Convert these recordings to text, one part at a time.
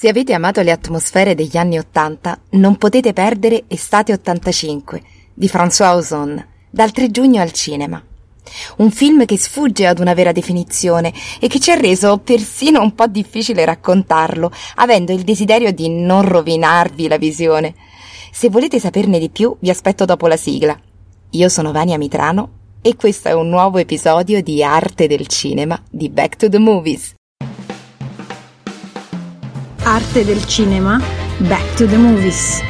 Se avete amato le atmosfere degli anni Ottanta, non potete perdere Estate 85 di François Ozon, dal 3 giugno al cinema. Un film che sfugge ad una vera definizione e che ci ha reso persino un po' difficile raccontarlo, avendo il desiderio di non rovinarvi la visione. Se volete saperne di più, vi aspetto dopo la sigla. Io sono Vania Mitrano e questo è un nuovo episodio di Arte del Cinema di Back to the Movies. Arte del cinema, Back to the Movies.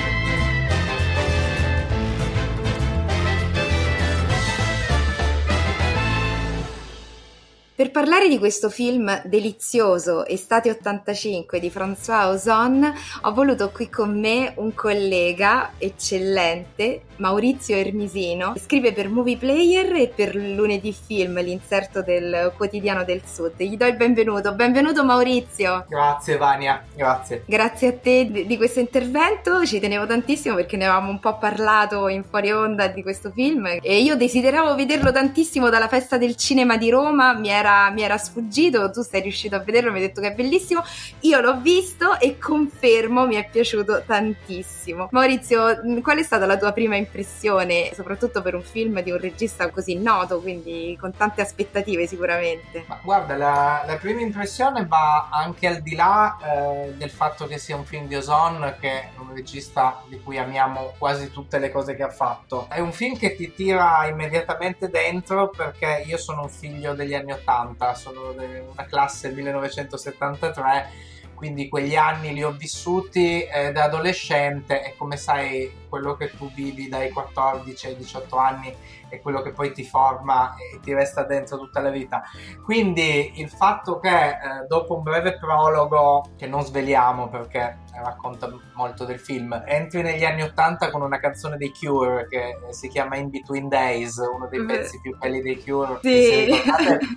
Per parlare di questo film delizioso, Estate 85 di François Ozon, ho voluto qui con me un collega eccellente, Maurizio Ermisino, scrive per Movie Player e per Lunedì Film, l'inserto del quotidiano del Sud. Gli do il benvenuto. Benvenuto Maurizio. Grazie Vania, grazie. Grazie a te di, di questo intervento, ci tenevo tantissimo perché ne avevamo un po' parlato in fuori onda di questo film e io desideravo vederlo tantissimo dalla festa del cinema di Roma, mi era era, mi era sfuggito, tu sei riuscito a vederlo, mi hai detto che è bellissimo, io l'ho visto e confermo mi è piaciuto tantissimo. Maurizio, qual è stata la tua prima impressione, soprattutto per un film di un regista così noto, quindi con tante aspettative sicuramente? Ma guarda, la, la prima impressione va anche al di là eh, del fatto che sia un film di Ozon, che è un regista di cui amiamo quasi tutte le cose che ha fatto. È un film che ti tira immediatamente dentro perché io sono un figlio degli anni Ottanta 70, sono una classe 1973 quindi quegli anni li ho vissuti eh, da adolescente e come sai quello che tu vivi dai 14 ai 18 anni è quello che poi ti forma e ti resta dentro tutta la vita. Quindi il fatto che eh, dopo un breve prologo, che non sveliamo perché racconta molto del film, entri negli anni 80 con una canzone dei Cure che si chiama In Between Days, uno dei pezzi più belli dei Cure. Sì.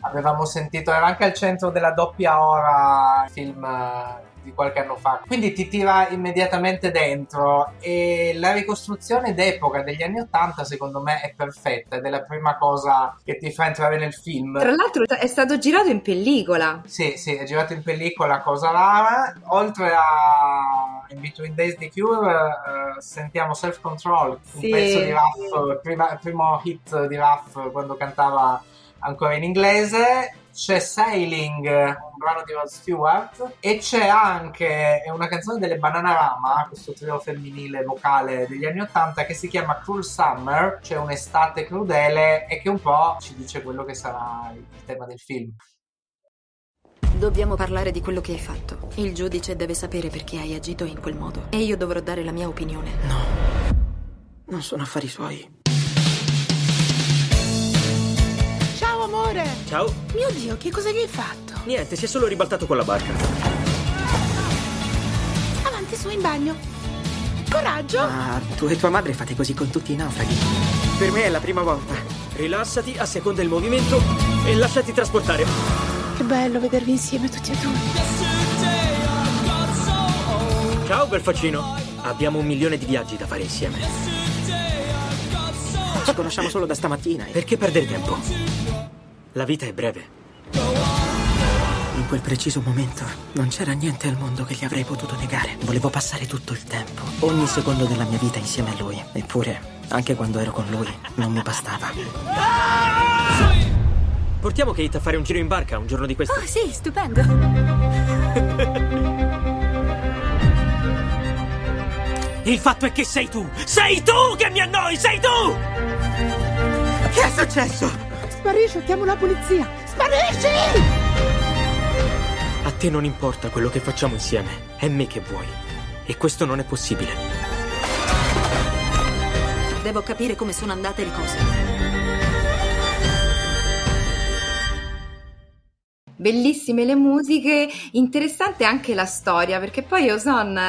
avevamo sentito, era anche al centro della doppia ora film di qualche anno fa. Quindi ti tira immediatamente dentro e la ricostruzione d'epoca degli anni 80 secondo me è perfetta ed è la prima cosa che ti fa entrare nel film. Tra l'altro è stato girato in pellicola. Sì, sì, è girato in pellicola, cosa rara. Oltre a In Between Days the Cure uh, sentiamo Self Control, un pezzo di Raff, prima, primo hit di Raff quando cantava ancora in inglese c'è Sailing, un brano di Rod Stewart, e c'è anche una canzone delle Bananarama, questo trio femminile vocale degli anni Ottanta, che si chiama Cruel Summer, cioè un'estate crudele, e che un po' ci dice quello che sarà il tema del film. Dobbiamo parlare di quello che hai fatto. Il giudice deve sapere perché hai agito in quel modo. E io dovrò dare la mia opinione. No, non sono affari suoi. Ciao! Mio Dio, che cosa hai fatto? Niente, si è solo ribaltato con la barca. Avanti, su in bagno. Coraggio! Ah, tu e tua madre fate così con tutti i naufraghi. Per me è la prima volta. Rilassati, asseconda il movimento e lasciati trasportare. Che bello vedervi insieme tutti e due. Ciao, Belfacino. Abbiamo un milione di viaggi da fare insieme. Ci conosciamo solo da stamattina. Perché perdere tempo? La vita è breve. In quel preciso momento non c'era niente al mondo che gli avrei potuto negare. Volevo passare tutto il tempo, ogni secondo della mia vita insieme a lui. Eppure, anche quando ero con lui, non mi bastava. Portiamo Kate a fare un giro in barca un giorno di questi. Oh, sì, stupendo. Il fatto è che sei tu! Sei tu che mi annoi! Sei tu! Che è successo? Sparisci, chiamo la polizia! Sparisci! A te non importa quello che facciamo insieme, è me che vuoi. E questo non è possibile. Devo capire come sono andate le cose. Bellissime le musiche, interessante anche la storia, perché poi Ozon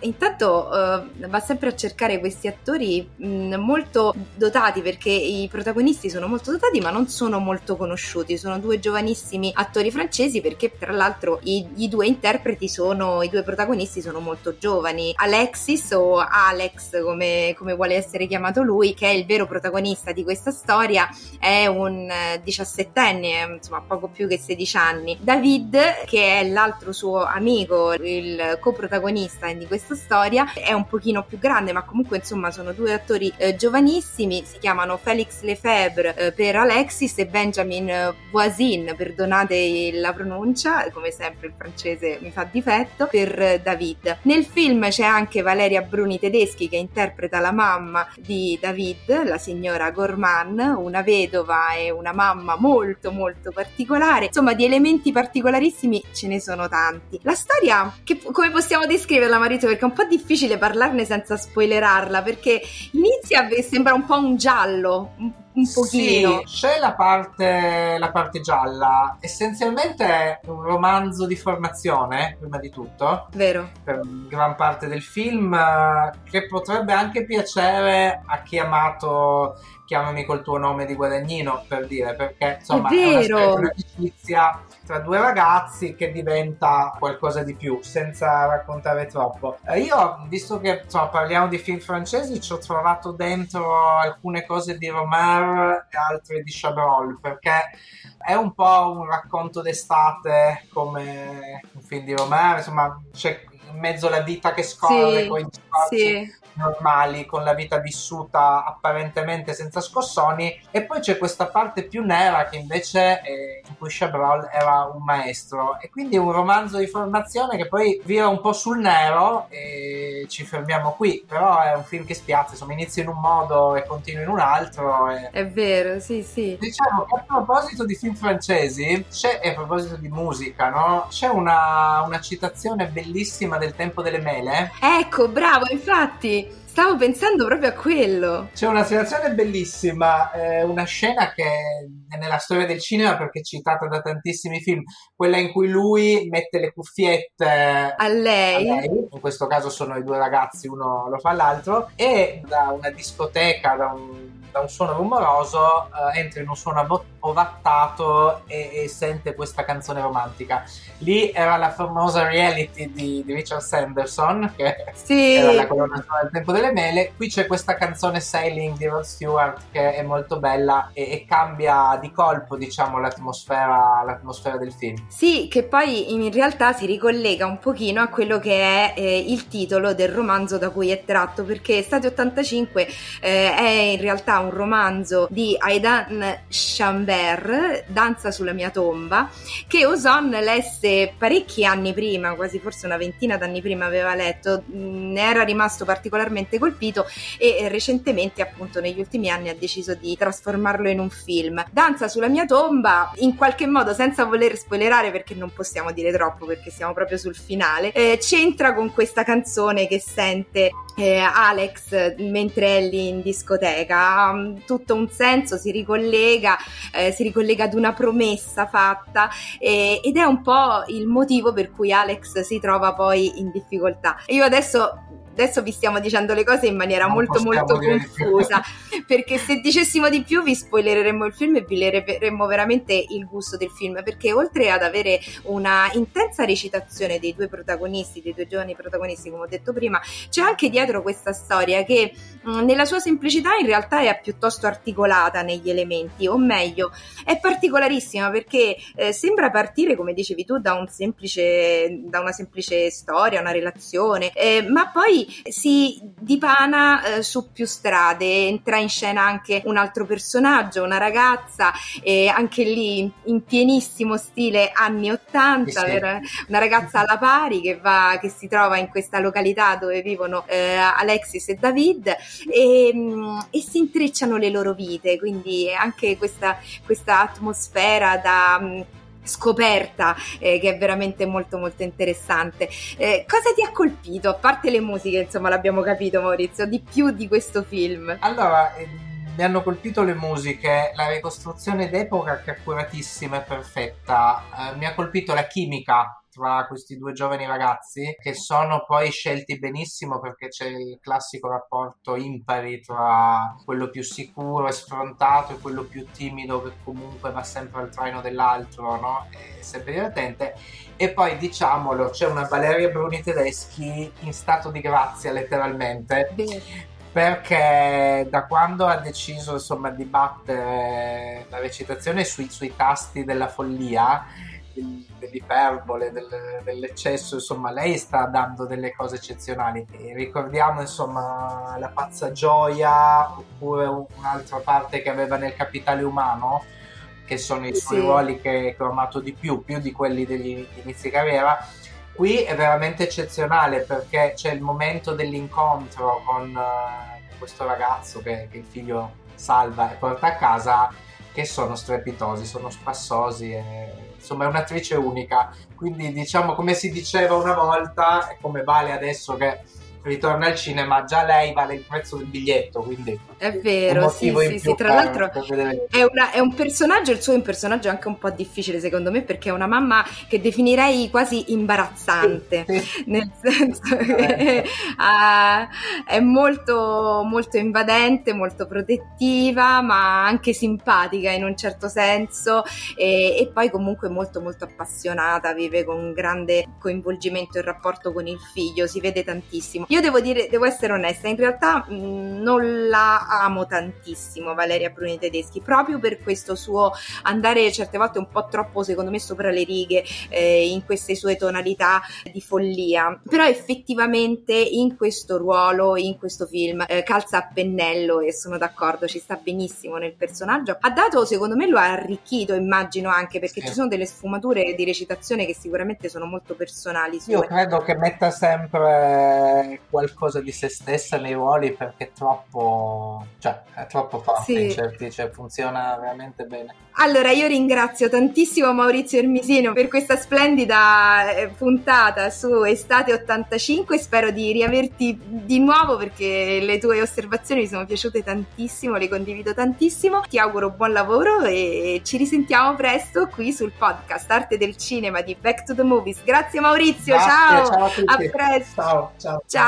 intanto uh, va sempre a cercare questi attori mh, molto dotati, perché i protagonisti sono molto dotati, ma non sono molto conosciuti, sono due giovanissimi attori francesi, perché tra l'altro i, i due interpreti sono, i due protagonisti sono molto giovani, Alexis o Alex come, come vuole essere chiamato lui, che è il vero protagonista di questa storia, è un 17enne, insomma poco più che 16 anni, anni. David, che è l'altro suo amico, il coprotagonista di questa storia, è un pochino più grande, ma comunque insomma sono due attori eh, giovanissimi, si chiamano Felix Lefebvre eh, per Alexis e Benjamin Voisin, perdonate la pronuncia, come sempre il francese mi fa difetto, per David. Nel film c'è anche Valeria Bruni Tedeschi che interpreta la mamma di David, la signora Gorman, una vedova e una mamma molto molto particolare. Insomma, di elementi particolarissimi ce ne sono tanti. La storia, che, come possiamo descriverla Maurizio? Perché è un po' difficile parlarne senza spoilerarla, perché inizia e sembra un po' un giallo, un pochino. Sì, c'è la parte, la parte gialla. Essenzialmente è un romanzo di formazione, prima di tutto. Vero. Per gran parte del film, eh, che potrebbe anche piacere a chi ha amato Chiamami col tuo nome di Guadagnino, per dire, perché insomma è, vero. è una, un'amicizia tra due ragazzi che diventa qualcosa di più, senza raccontare troppo. Eh, io, visto che insomma, parliamo di film francesi, ci ho trovato dentro alcune cose di Romer e altre di Chabrol, perché è un po' un racconto d'estate come un film di Romer, insomma c'è in mezzo la vita che scorre sì, con i spazi sì. normali, con la vita vissuta apparentemente senza scossoni, e poi c'è questa parte più nera che invece eh, in cui Chabrol era un maestro, e quindi è un romanzo di formazione che poi vira un po' sul nero e ci fermiamo qui, però è un film che spiazza, insomma inizia in un modo e continua in un altro. E... È vero, sì, sì. Diciamo che a proposito di film francesi, c'è, e a proposito di musica, no? C'è una, una citazione bellissima del tempo delle mele. Ecco, bravo, infatti. Stavo pensando proprio a quello. C'è una situazione bellissima, eh, una scena che è nella storia del cinema perché è citata da tantissimi film, quella in cui lui mette le cuffiette a lei. a lei. in questo caso sono i due ragazzi, uno lo fa l'altro, e da una discoteca, da un da un suono rumoroso uh, entra in un suono ovattato e, e, sente questa canzone romantica. Lì era la famosa reality di, di Richard Sanderson, che sì. era la colonna sonora del tempo delle mele. Qui c'è questa canzone Sailing di Rod Stewart che è molto bella e, e cambia di colpo, diciamo, l'atmosfera, l'atmosfera, del film. Sì, che poi in realtà si ricollega un pochino a quello che è eh, il titolo del romanzo da cui è tratto, perché State 85 eh, è in realtà un romanzo di Aidan Chambert, Danza sulla mia tomba, che Ozon lesse parecchi anni prima, quasi forse una ventina d'anni prima aveva letto, ne era rimasto particolarmente colpito e recentemente appunto negli ultimi anni ha deciso di trasformarlo in un film. Danza sulla mia tomba, in qualche modo senza voler spoilerare perché non possiamo dire troppo perché siamo proprio sul finale, eh, c'entra con questa canzone che sente eh, Alex mentre è lì in discoteca ha tutto un senso, si ricollega, eh, si ricollega ad una promessa fatta eh, ed è un po' il motivo per cui Alex si trova poi in difficoltà. Io adesso adesso vi stiamo dicendo le cose in maniera non molto molto confusa. Perché se dicessimo di più vi spoilereremmo il film e vi leremmo veramente il gusto del film. Perché oltre ad avere una intensa recitazione dei due protagonisti dei due giovani protagonisti come ho detto prima c'è anche dietro questa storia che mh, nella sua semplicità in realtà è piuttosto articolata negli elementi. O meglio è particolarissima perché eh, sembra partire come dicevi tu da, un semplice, da una semplice storia una relazione eh, ma poi si dipana eh, su più strade, entra in scena anche un altro personaggio, una ragazza, eh, anche lì in pienissimo stile anni 80, sì. una ragazza alla pari che, va, che si trova in questa località dove vivono eh, Alexis e David e, mm, e, si intrecciano le loro vite, quindi anche questa, questa atmosfera da mm, scoperta eh, che è veramente molto molto interessante. Eh, cosa ti ha colpito, a parte le musiche, insomma l'abbiamo capito Maurizio, di più di questo film? Allora, eh, mi hanno colpito le musiche, la ricostruzione d'epoca che è accuratissima e perfetta, eh, mi ha colpito la chimica tra questi due giovani ragazzi che sono poi scelti benissimo perché c'è il classico rapporto impari tra quello più sicuro e sfrontato e quello più timido che comunque va sempre al traino dell'altro, no? È sempre divertente. E poi diciamolo, c'è una Valeria Bruni Tedeschi in stato di grazia letteralmente. Bene perché da quando ha deciso insomma di battere la recitazione sui, sui tasti della follia dell'iperbole, del, dell'eccesso, insomma lei sta dando delle cose eccezionali. E ricordiamo insomma la pazza gioia oppure un'altra parte che aveva nel capitale umano che sono i suoi sì. ruoli che, che, ho amato di più, più di quelli degli inizi carriera. Qui è veramente eccezionale perché c'è il momento dell'incontro con uh, questo ragazzo che, che il figlio salva e porta a casa che sono strepitosi, sono spassosi e, insomma è un'attrice unica. Quindi diciamo come si diceva una volta e come vale adesso che ritorna al cinema, già lei vale il prezzo del biglietto, quindi è vero, sì, sì, sì, tra l'altro è, una, è, un personaggio, il suo è un personaggio anche un po' difficile secondo me perché è una mamma che definirei quasi imbarazzante, sì, sì. nel senso che uh, è molto, molto invadente, molto protettiva, ma anche simpatica in un certo senso e, e poi comunque molto molto appassionata, vive con grande coinvolgimento il rapporto con il figlio, si vede tantissimo. Io devo dire, devo essere onesta, in realtà mh, non la amo tantissimo Valeria Bruni Tedeschi, proprio per questo suo andare certe volte un po' troppo, secondo me, sopra le righe eh, in queste sue tonalità di follia. Però effettivamente in questo ruolo, in questo film, eh, calza a pennello e sono d'accordo, ci sta benissimo nel personaggio. Ha dato, secondo me, lo ha arricchito, immagino anche perché sì. ci sono delle sfumature di recitazione che sicuramente sono molto personali. Sue. Io credo che metta sempre qualcosa di se stessa nei ruoli perché è troppo, cioè, è troppo forte sì. in certi, cioè, funziona veramente bene. Allora, io ringrazio tantissimo Maurizio Ermisino per questa splendida eh, puntata su Estate 85. Spero di riaverti di nuovo perché le tue osservazioni mi sono piaciute tantissimo, le condivido tantissimo. Ti auguro buon lavoro e ci risentiamo presto qui sul podcast Arte del Cinema di Back to the Movies. Grazie Maurizio, Grazie, ciao. Ciao a, tutti. a presto. Ciao, ciao. Ciao,